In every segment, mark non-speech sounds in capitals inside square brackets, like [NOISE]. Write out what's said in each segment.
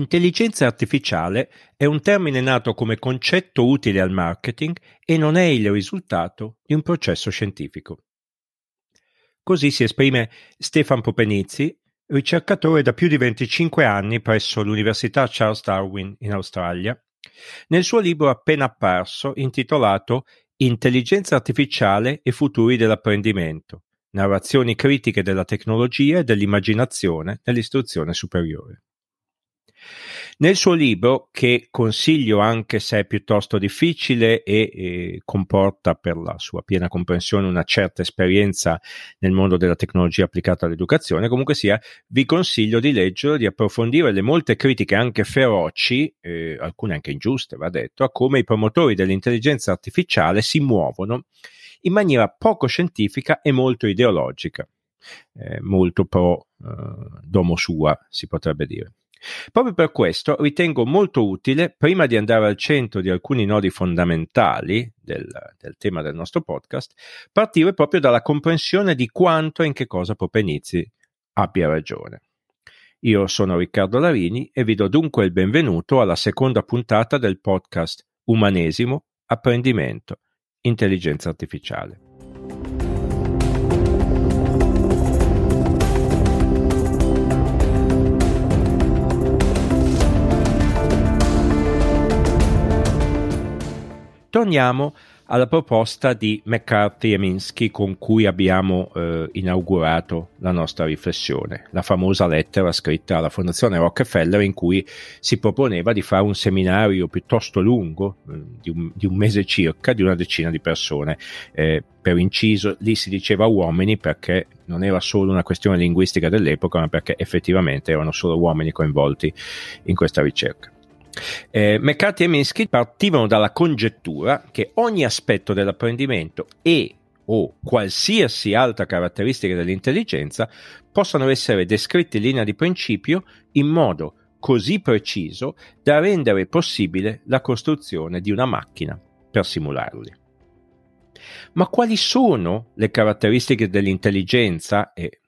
Intelligenza artificiale è un termine nato come concetto utile al marketing e non è il risultato di un processo scientifico. Così si esprime Stefan Popenizzi, ricercatore da più di 25 anni presso l'Università Charles Darwin in Australia, nel suo libro appena apparso intitolato Intelligenza artificiale e futuri dell'apprendimento, narrazioni critiche della tecnologia e dell'immaginazione nell'istruzione superiore. Nel suo libro, che consiglio anche se è piuttosto difficile e, e, comporta per la sua piena comprensione una certa esperienza nel mondo della tecnologia applicata all'educazione, comunque sia, vi consiglio di leggerlo, di approfondire le molte critiche anche feroci, eh, alcune anche ingiuste, va detto, a come i promotori dell'intelligenza artificiale si muovono in maniera poco scientifica e molto ideologica, eh, molto pro eh, domo sua, si potrebbe dire. Proprio per questo ritengo molto utile, prima di andare al centro di alcuni nodi fondamentali del, del tema del nostro podcast, partire proprio dalla comprensione di quanto e in che cosa Popenizi abbia ragione. Io sono Riccardo Larini e vi do dunque il benvenuto alla seconda puntata del podcast Umanesimo, Apprendimento, Intelligenza Artificiale. Torniamo alla proposta di McCarthy e Minsky con cui abbiamo eh, inaugurato la nostra riflessione, la famosa lettera scritta alla Fondazione Rockefeller in cui si proponeva di fare un seminario piuttosto lungo, eh, di, un, di, un, mese circa, di una decina di persone. Eh, per inciso, lì si diceva uomini perché non era solo una questione linguistica dell'epoca, ma perché effettivamente erano solo uomini coinvolti in questa ricerca. Eh, McCarthy e Minsky partivano dalla congettura che ogni aspetto dell'apprendimento e o qualsiasi altra caratteristica dell'intelligenza possano essere descritti in linea di principio in modo così preciso da rendere possibile la costruzione di una macchina per simularli. Ma quali sono le caratteristiche dell'intelligenza e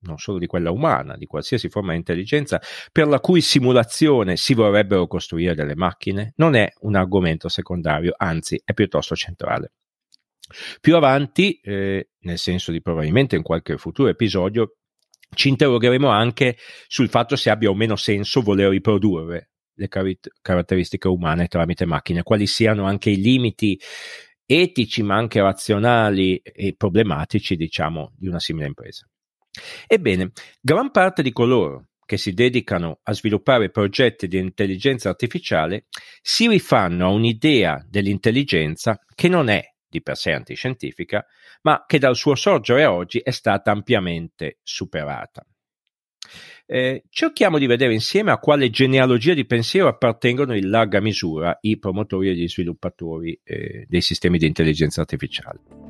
non solo di quella umana, di qualsiasi forma di intelligenza, per la cui simulazione si vorrebbero costruire delle macchine, non è un argomento secondario, anzi è piuttosto centrale. Più avanti, eh, nel senso di probabilmente in qualche futuro episodio, ci interrogheremo anche sul fatto se abbia o meno senso voler riprodurre le car- caratteristiche umane tramite macchine, quali siano anche i limiti etici ma anche razionali e problematici, diciamo, di una simile impresa. Ebbene, gran parte di coloro che si dedicano a sviluppare progetti di intelligenza artificiale si rifanno a un'idea dell'intelligenza che non è di per sé antiscientifica, ma che dal suo sorgere oggi è stata ampiamente superata. Eh, cerchiamo di vedere insieme a quale genealogia di pensiero appartengono in larga misura i promotori e gli sviluppatori eh, dei sistemi di intelligenza artificiale.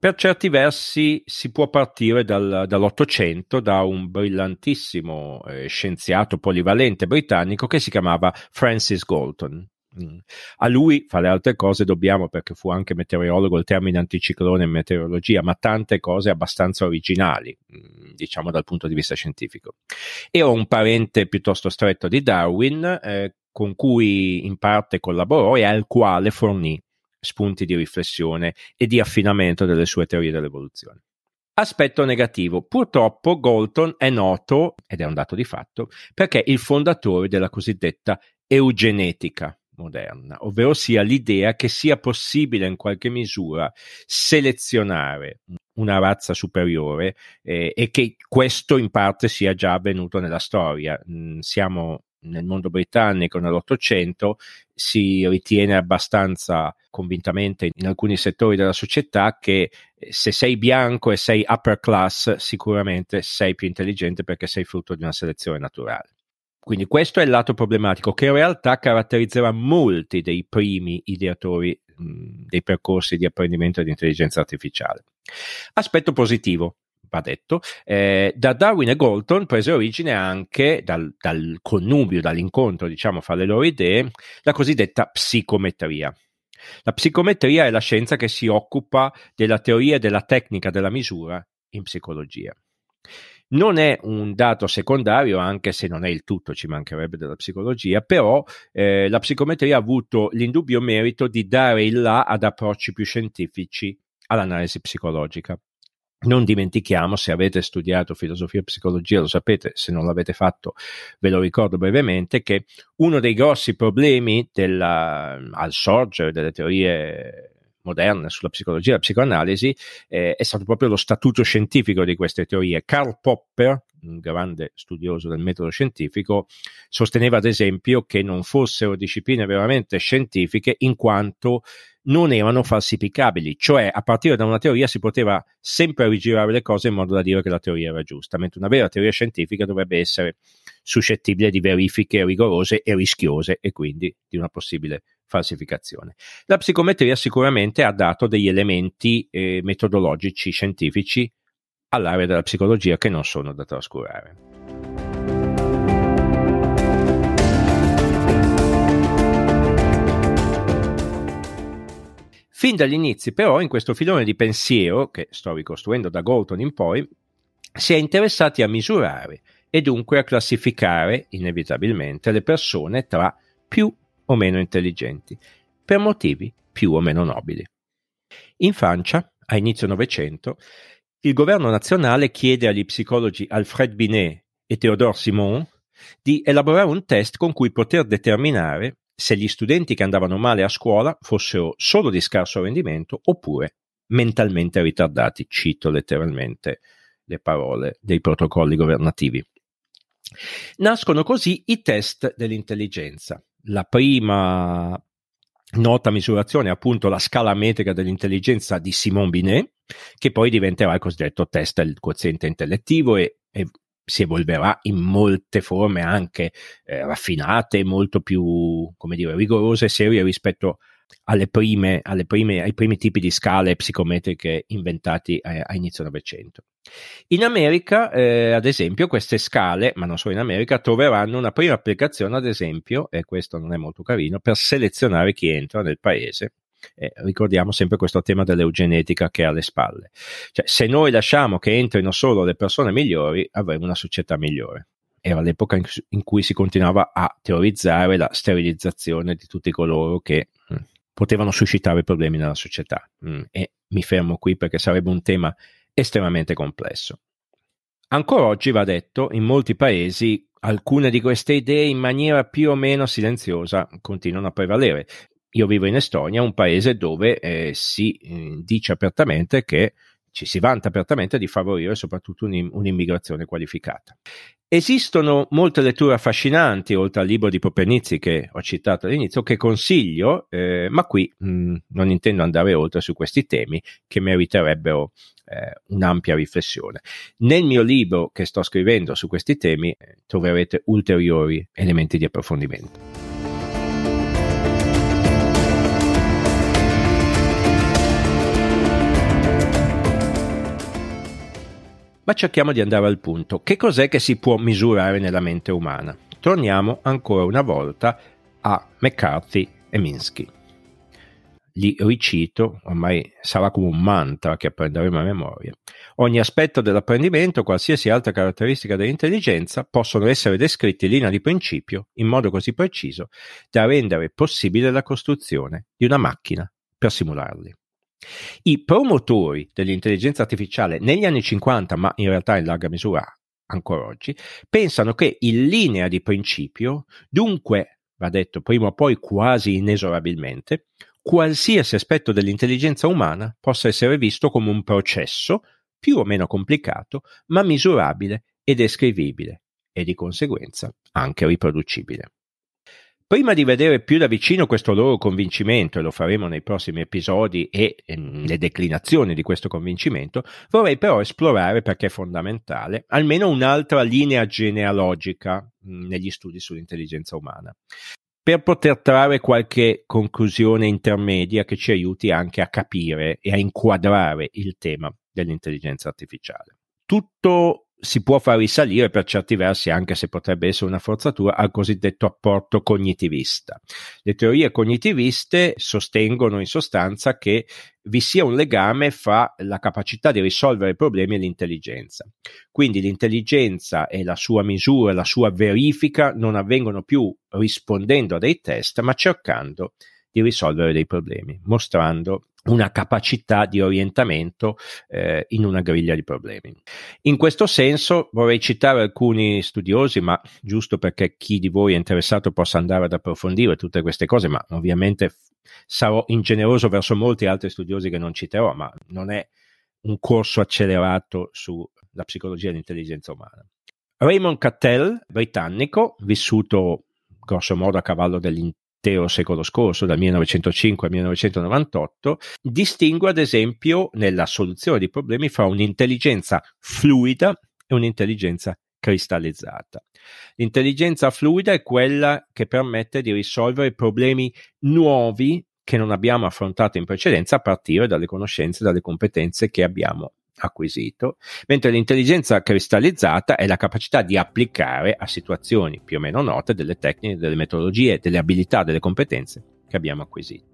Per certi versi si può partire dal, dall'Ottocento da un brillantissimo eh, scienziato polivalente britannico che si chiamava Francis Galton. Mm. A lui, fra le altre cose, dobbiamo, perché fu anche meteorologo, il termine anticiclone in meteorologia, ma tante cose abbastanza originali, mm, diciamo dal punto di vista scientifico. Era un parente piuttosto stretto di Darwin, eh, con cui in parte collaborò e al quale fornì spunti di riflessione e di affinamento delle sue teorie dell'evoluzione. Aspetto negativo. Purtroppo Galton è noto, ed è un dato di fatto, perché il fondatore della cosiddetta eugenetica moderna, ovvero sia l'idea che sia possibile in qualche misura selezionare una razza superiore eh, e che questo in parte sia già avvenuto nella storia. Mm, siamo nel mondo britannico nell'Ottocento si ritiene abbastanza convintamente in alcuni settori della società che eh, se sei bianco e sei upper class sicuramente sei più intelligente perché sei frutto di una selezione naturale. Quindi questo è il lato problematico che in realtà caratterizzerà molti dei primi ideatori mh, dei percorsi di apprendimento di intelligenza artificiale. Aspetto positivo, va detto, eh, da Darwin e Galton prese origine anche dal, dal connubio, dall'incontro, diciamo, fra le loro idee, la cosiddetta psicometria. La psicometria è la scienza che si occupa della teoria e della tecnica della misura in psicologia. Non è un dato secondario, anche se non è il tutto, ci mancherebbe della psicologia, però eh, la psicometria ha avuto l'indubbio merito di dare il là ad approcci più scientifici all'analisi psicologica. Non dimentichiamo, se avete studiato filosofia e psicologia, lo sapete, se non l'avete fatto ve lo ricordo brevemente, che uno dei grossi problemi della, al sorgere delle teorie moderne sulla psicologia e la psicoanalisi eh, è stato proprio lo statuto scientifico di queste teorie. Karl Popper, un grande studioso del metodo scientifico, sosteneva ad esempio che non fossero discipline veramente scientifiche in quanto non erano falsificabili, cioè a partire da una teoria si poteva sempre rigirare le cose in modo da dire che la teoria era giusta, mentre una vera teoria scientifica dovrebbe essere suscettibile di verifiche rigorose e rischiose e quindi di una possibile falsificazione. La psicometria sicuramente ha dato degli elementi eh, metodologici scientifici all'area della psicologia che non sono da trascurare. Fin dagli inizi, però, in questo filone di pensiero, che sto ricostruendo da Galton in poi, si è interessati a misurare e dunque a classificare, inevitabilmente, le persone tra più o meno intelligenti, per motivi più o meno nobili. In Francia, a inizio Novecento, il governo nazionale chiede agli psicologi Alfred Binet e Théodore Simon di elaborare un test con cui poter determinare se gli studenti che andavano male a scuola fossero solo di scarso rendimento oppure mentalmente ritardati, cito letteralmente le parole dei protocolli governativi. Nascono così i test dell'intelligenza, la prima nota misurazione è appunto la scala metrica dell'intelligenza di Simon Binet, che poi diventerà il cosiddetto test del quoziente intellettivo e, e si evolverà in molte forme anche eh, raffinate, molto più, come dire, rigorose e serie rispetto alle prime, alle prime, ai primi tipi di scale psicometriche inventati a, a inizio Novecento. In America, eh, ad esempio, queste scale, ma non solo in America, troveranno una prima applicazione, ad esempio, e questo non è molto carino, per selezionare chi entra nel paese. Eh, ricordiamo sempre questo tema dell'eugenetica che è alle spalle. Cioè, se noi lasciamo che entrino solo le persone migliori, avremo una società migliore. Era l'epoca in, in cui si continuava a teorizzare la sterilizzazione di tutti coloro che mh, mm, potevano suscitare problemi nella società. Mm, e mi fermo qui perché sarebbe un tema estremamente complesso. Ancora oggi va detto, in molti paesi alcune di queste idee in maniera più o meno silenziosa continuano a prevalere. Io vivo in Estonia, un paese dove eh, si eh, dice apertamente che ci si vanta apertamente di favorire soprattutto un'immigrazione qualificata. Esistono molte letture affascinanti, oltre al libro di Popernizzi che ho citato all'inizio, che consiglio, eh, ma qui mh, mm, non intendo andare oltre su questi temi che meriterebbero eh, un'ampia riflessione. Nel mio libro che sto scrivendo su questi temi eh, troverete ulteriori elementi di approfondimento. Ma cerchiamo di andare al punto. Che cos'è che si può misurare nella mente umana? Torniamo ancora una volta a McCarthy e Minsky li ricito, ormai sarà come un mantra che apprenderemo a memoria. Ogni aspetto dell'apprendimento, qualsiasi altra caratteristica dell'intelligenza, possono essere descritti in linea di principio in modo così preciso da rendere possibile la costruzione di una macchina per simularli. I promotori dell'intelligenza artificiale negli anni 50, ma in realtà in larga misura ancora oggi, pensano che in linea di principio, dunque, va detto prima o poi quasi inesorabilmente, qualsiasi aspetto dell'intelligenza umana possa essere visto come un processo più o meno complicato, ma misurabile e descrivibile e di conseguenza anche riproducibile. Prima di vedere più da vicino questo loro convincimento, e lo faremo nei prossimi episodi e ehm, le declinazioni di questo convincimento, vorrei però esplorare, perché è fondamentale, almeno un'altra linea genealogica mh, negli studi sull'intelligenza umana per poter trarre qualche conclusione intermedia che ci aiuti anche a capire e a inquadrare il tema dell'intelligenza artificiale. Tutto si può far risalire per certi versi, anche se potrebbe essere una forzatura, al cosiddetto apporto cognitivista. Le teorie cognitiviste sostengono in sostanza che vi sia un legame fra la capacità di risolvere problemi e l'intelligenza. Quindi l'intelligenza e la sua misura, la sua verifica non avvengono più rispondendo a dei test, ma cercando risolvere dei problemi, mostrando una capacità di orientamento eh, in una griglia di problemi. In questo senso vorrei citare alcuni studiosi, ma giusto perché chi di voi è interessato possa andare ad approfondire tutte queste cose, ma ovviamente sarò ingeneroso verso molti altri studiosi che non citerò, ma non è un corso accelerato sulla psicologia dell'intelligenza umana. Raymond Cattell, britannico, vissuto grosso modo a cavallo dell'intelligenza l'intero secolo scorso, dal 1905 al 1998, distingue ad esempio nella soluzione di problemi fra un'intelligenza fluida e un'intelligenza cristallizzata. L'intelligenza fluida è quella che permette di risolvere problemi nuovi che non abbiamo affrontato in precedenza a partire dalle conoscenze, dalle competenze che abbiamo acquisito, mentre l'intelligenza cristallizzata è la capacità di applicare a situazioni più o meno note delle tecniche, delle metodologie, delle abilità, delle competenze che abbiamo acquisito.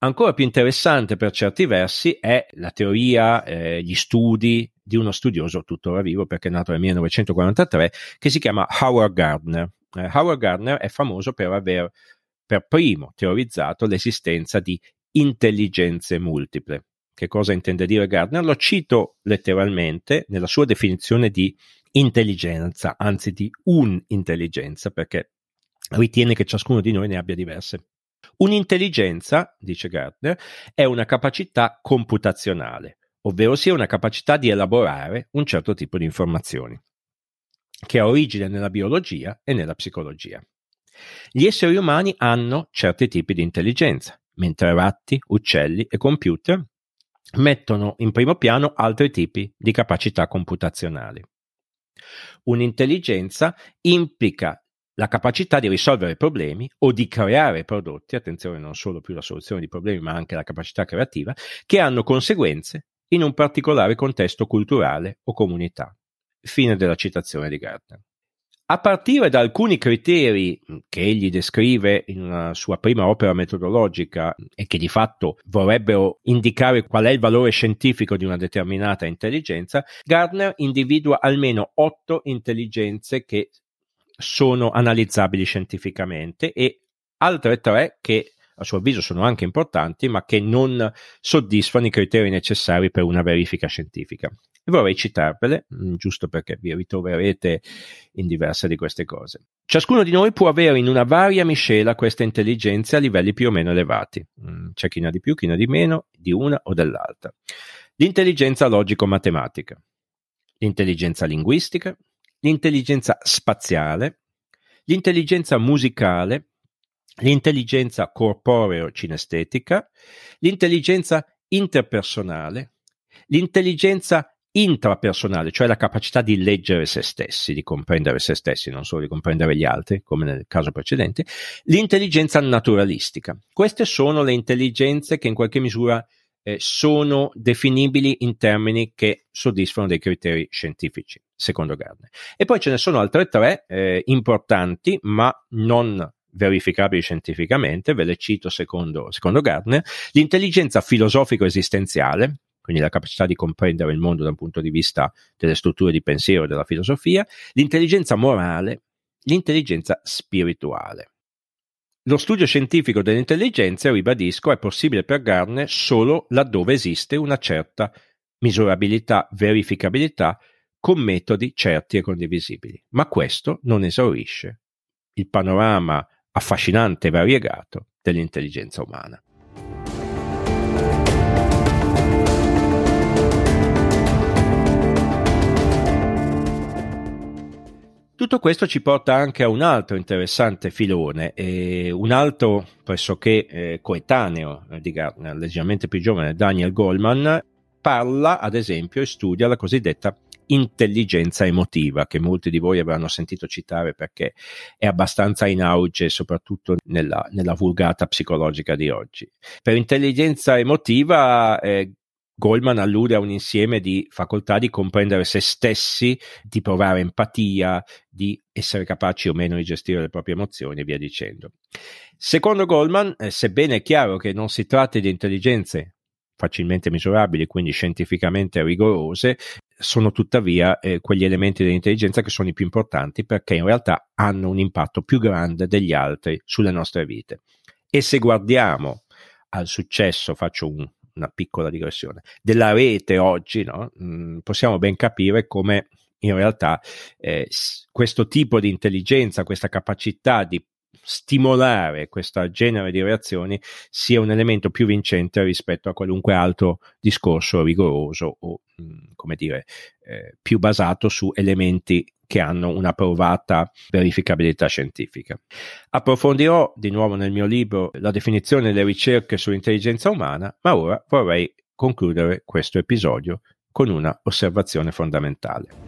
Ancora più interessante per certi versi è la teoria, eh, gli studi di uno studioso tuttora vivo perché è nato nel 1943 che si chiama Howard Gardner eh, Howard Gardner è famoso per aver per primo teorizzato l'esistenza di intelligenze multiple. Che cosa intende dire Gardner? Lo cito letteralmente nella sua definizione di intelligenza, anzi di un'intelligenza, perché ritiene che ciascuno di noi ne abbia diverse. Un'intelligenza, dice Gardner, è una capacità computazionale, ovvero sia una capacità di elaborare un certo tipo di informazioni che ha origine nella biologia e nella psicologia. Gli esseri umani hanno certi tipi di intelligenza, mentre ratti, uccelli e computer mettono in primo piano altri tipi di capacità computazionali. Un'intelligenza implica la capacità di risolvere problemi o di creare prodotti, attenzione non solo più la soluzione di problemi ma anche la capacità creativa, che hanno conseguenze in un particolare contesto culturale o comunità. Fine della citazione di Gardner. A partire da alcuni criteri che egli descrive in una sua prima opera metodologica e che di fatto vorrebbero indicare qual è il valore scientifico di una determinata intelligenza, Gardner individua almeno otto intelligenze che sono analizzabili scientificamente e altre tre che a suo avviso sono anche importanti, ma che non soddisfano i criteri necessari per una verifica scientifica. E vorrei citarvele, mm, giusto perché vi ritroverete in diverse di queste cose. Ciascuno di noi può avere in una varia miscela queste intelligenze a livelli più o meno elevati. Mm, c'è chi ne ha di più, chi ne ha di meno, di una o dell'altra. L'intelligenza logico-matematica, l'intelligenza linguistica, l'intelligenza spaziale, l'intelligenza musicale, l'intelligenza corporeo-cinestetica, l'intelligenza interpersonale, l'intelligenza intrapersonale, cioè la capacità di leggere se stessi, di comprendere se stessi, non solo di comprendere gli altri, come nel caso precedente, l'intelligenza naturalistica. Queste sono le intelligenze che in qualche misura eh, sono definibili in termini che soddisfano dei criteri scientifici, secondo Gardner. E poi ce ne sono altre tre eh, importanti, ma non verificabili scientificamente, ve le cito secondo, secondo Gardner, l'intelligenza filosofico-esistenziale, quindi la capacità di comprendere il mondo da un punto di vista delle strutture di pensiero e della filosofia, l'intelligenza morale, l'intelligenza spirituale. Lo studio scientifico delle intelligenze, ribadisco, è possibile per Gardner solo laddove esiste una certa misurabilità, verificabilità con metodi certi e condivisibili. Ma questo non esaurisce il panorama affascinante e variegato dell'intelligenza umana. Tutto questo ci porta anche a un altro interessante filone, eh, un altro pressoché eh, coetaneo eh, di Gardner, leggermente più giovane, Daniel Goldman, parla ad esempio e studia la cosiddetta intelligenza emotiva, che molti di voi avranno sentito citare perché è abbastanza in auge, soprattutto nella, nella vulgata psicologica di oggi. Per intelligenza emotiva, eh, Goldman allude a un insieme di facoltà di comprendere se stessi, di provare empatia, di essere capaci o meno di gestire le proprie emozioni e via dicendo. Secondo Goldman, eh, sebbene è chiaro che non si tratti di intelligenze facilmente misurabili, quindi scientificamente rigorose, sono tuttavia eh, quegli elementi dell'intelligenza che sono i più importanti perché in realtà hanno un impatto più grande degli altri sulle nostre vite. E se guardiamo al successo, faccio un, una piccola digressione, della rete oggi, no? mm, possiamo ben capire come in realtà eh, questo tipo di intelligenza, questa capacità di stimolare questo genere di reazioni sia un elemento più vincente rispetto a qualunque altro discorso rigoroso o, mm, come dire, eh, più basato su elementi che hanno una provata verificabilità scientifica. Approfondirò di nuovo nel mio libro la definizione delle ricerche sull'intelligenza umana, ma ora vorrei concludere questo episodio con una osservazione fondamentale.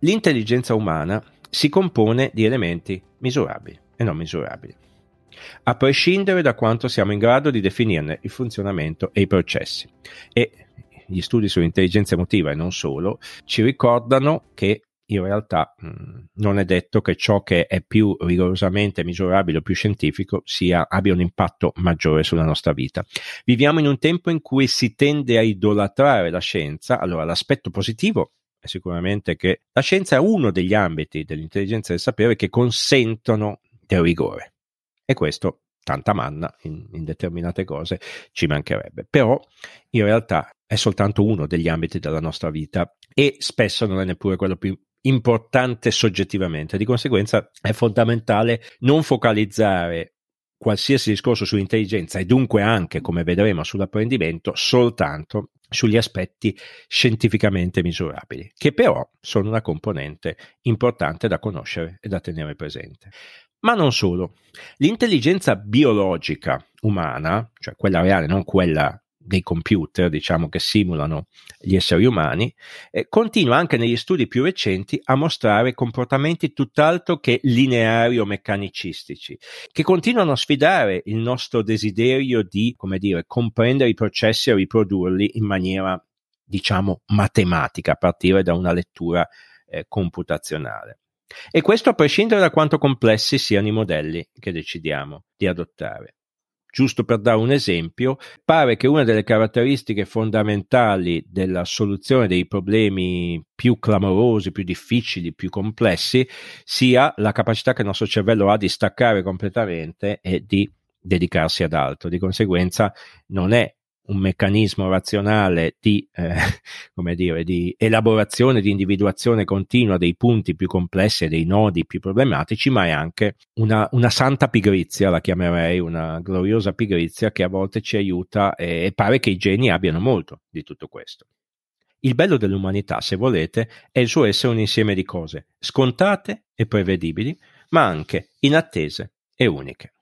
L'intelligenza umana si compone di elementi misurabili e non misurabili a prescindere da quanto siamo in grado di definirne il funzionamento e i processi. E gli studi sull'intelligenza emotiva e non solo ci ricordano che in realtà mh, non è detto che ciò che è più rigorosamente misurabile o più scientifico sia, abbia un impatto maggiore sulla nostra vita. Viviamo in un tempo in cui si tende a idolatrare la scienza, allora l'aspetto positivo è sicuramente che la scienza è uno degli ambiti dell'intelligenza del sapere che consentono del rigore. E questo, tanta manna in, in determinate cose, ci mancherebbe. Però in realtà è soltanto uno degli ambiti della nostra vita e spesso non è neppure quello più importante soggettivamente. Di conseguenza è fondamentale non focalizzare qualsiasi discorso sull'intelligenza e dunque anche, come vedremo, sull'apprendimento soltanto sugli aspetti scientificamente misurabili, che però sono una componente importante da conoscere e da tenere presente. Ma non solo. L'intelligenza biologica umana, cioè quella reale, non quella dei computer, diciamo, che simulano gli esseri umani, eh, continua anche negli studi più recenti a mostrare comportamenti tutt'altro che lineari o meccanicistici, che continuano a sfidare il nostro desiderio di, come dire, comprendere i processi e riprodurli in maniera, diciamo, matematica, a partire da una lettura eh, computazionale. E questo a prescindere da quanto complessi siano i modelli che decidiamo di adottare. Giusto per dare un esempio, pare che una delle caratteristiche fondamentali della soluzione dei problemi più clamorosi, più difficili, più complessi, sia la capacità che il nostro cervello ha di staccare completamente e di dedicarsi ad altro. Di conseguenza non è un meccanismo razionale di, eh, [LAUGHS] come dire, di elaborazione, di individuazione continua dei punti più complessi e dei nodi più problematici, ma è anche una, una santa pigrizia, la chiamerei una gloriosa pigrizia che a volte ci aiuta e, e pare che i geni abbiano molto di tutto questo. Il bello dell'umanità, se volete, è il suo essere un insieme di cose scontate e prevedibili, ma anche inattese e uniche.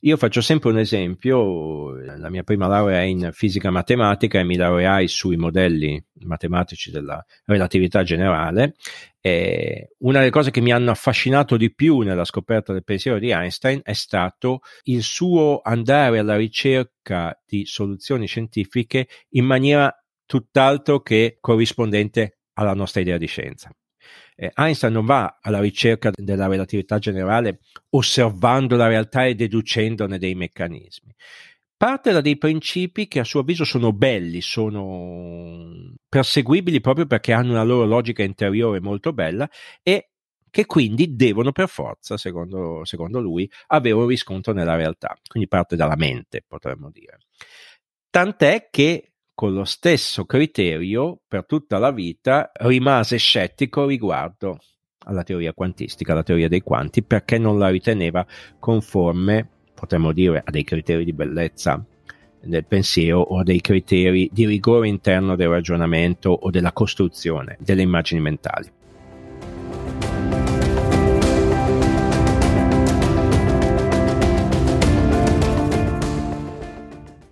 Io faccio sempre un esempio, la mia prima laurea è in fisica matematica e mi laureai sui modelli matematici della relatività generale. E una delle cose che mi hanno affascinato di più nella scoperta del pensiero di Einstein è stato il suo andare alla ricerca di soluzioni scientifiche in maniera tutt'altro che corrispondente alla nostra idea di scienza eh, Einstein non va alla ricerca della relatività generale osservando la realtà e deducendone dei meccanismi. Parte da dei principi che a suo avviso sono belli, sono perseguibili proprio perché hanno una loro logica interiore molto bella e che quindi devono per forza, secondo, secondo lui, avere un riscontro nella realtà. Quindi parte dalla mente, potremmo dire. Tant'è che con lo stesso criterio per tutta la vita rimase scettico riguardo alla teoria quantistica, alla teoria dei quanti, perché non la riteneva conforme, potremmo dire, a dei criteri di bellezza del pensiero o a dei criteri di rigore interno del ragionamento o della costruzione delle immagini mentali.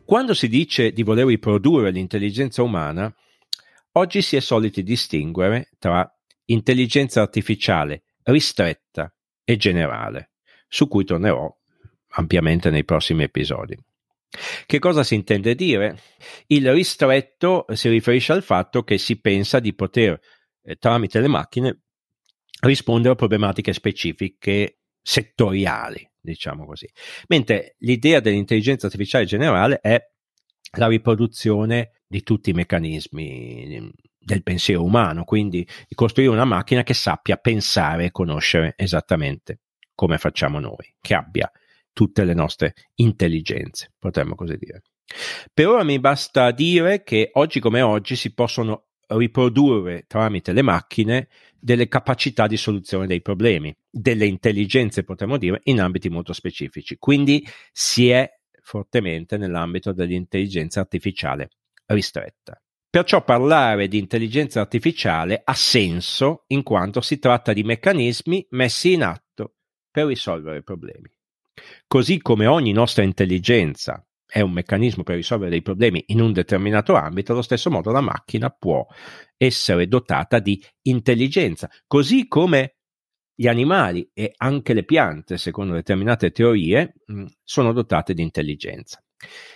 Quando si dice di voler riprodurre l'intelligenza umana, oggi si è soliti distinguere tra intelligenza artificiale ristretta e generale, su cui tornerò ampiamente nei prossimi episodi. Che cosa si intende dire? Il ristretto si riferisce al fatto che si pensa di poter, eh, tramite le macchine, rispondere a problematiche specifiche settoriali, diciamo così. Mentre l'idea dell'intelligenza artificiale generale è la riproduzione di tutti i meccanismi del pensiero umano, quindi di costruire una macchina che sappia pensare e conoscere esattamente come facciamo noi, che abbia tutte le nostre intelligenze, potremmo così dire. Per ora mi basta dire che oggi come oggi si possono riprodurre tramite le macchine delle capacità di soluzione dei problemi, delle intelligenze, potremmo dire, in ambiti molto specifici. Quindi si è fortemente nell'ambito dell'intelligenza artificiale ristretta. Perciò parlare di intelligenza artificiale ha senso in quanto si tratta di meccanismi messi in atto per risolvere problemi. Così come ogni nostra intelligenza è un meccanismo per risolvere dei problemi in un determinato ambito, allo stesso modo la macchina può essere dotata di intelligenza, così come gli animali e anche le piante, secondo determinate teorie, mm, sono dotate di intelligenza.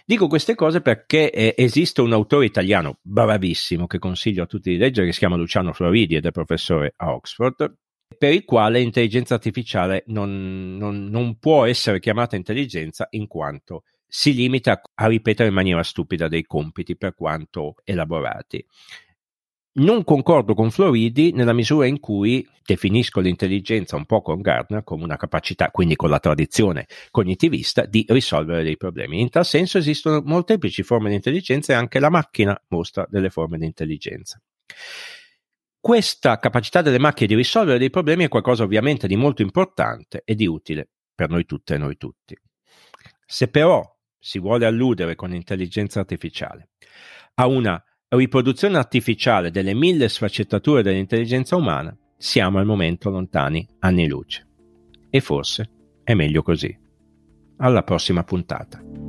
Dico queste cose perché eh, esiste un autore italiano bravissimo che consiglio a tutti di leggere che si chiama Luciano Floridi ed è professore a Oxford per il quale l'intelligenza artificiale non, non, non può essere chiamata intelligenza in quanto si limita a ripetere in maniera stupida dei compiti per quanto elaborati. Non concordo con Floridi nella misura in cui definisco l'intelligenza un po' con Gardner come una capacità, quindi con la tradizione cognitivista, di risolvere dei problemi. In tal senso esistono molteplici forme di intelligenza e anche la macchina mostra delle forme di intelligenza. Questa capacità delle macchine di risolvere dei problemi è qualcosa ovviamente di molto importante e di utile per noi tutte e noi tutti. Se però si vuole alludere con intelligenza artificiale a una riproduzione artificiale delle mille sfaccettature dell'intelligenza umana, siamo al momento lontani anni luce. E forse è meglio così. Alla prossima puntata.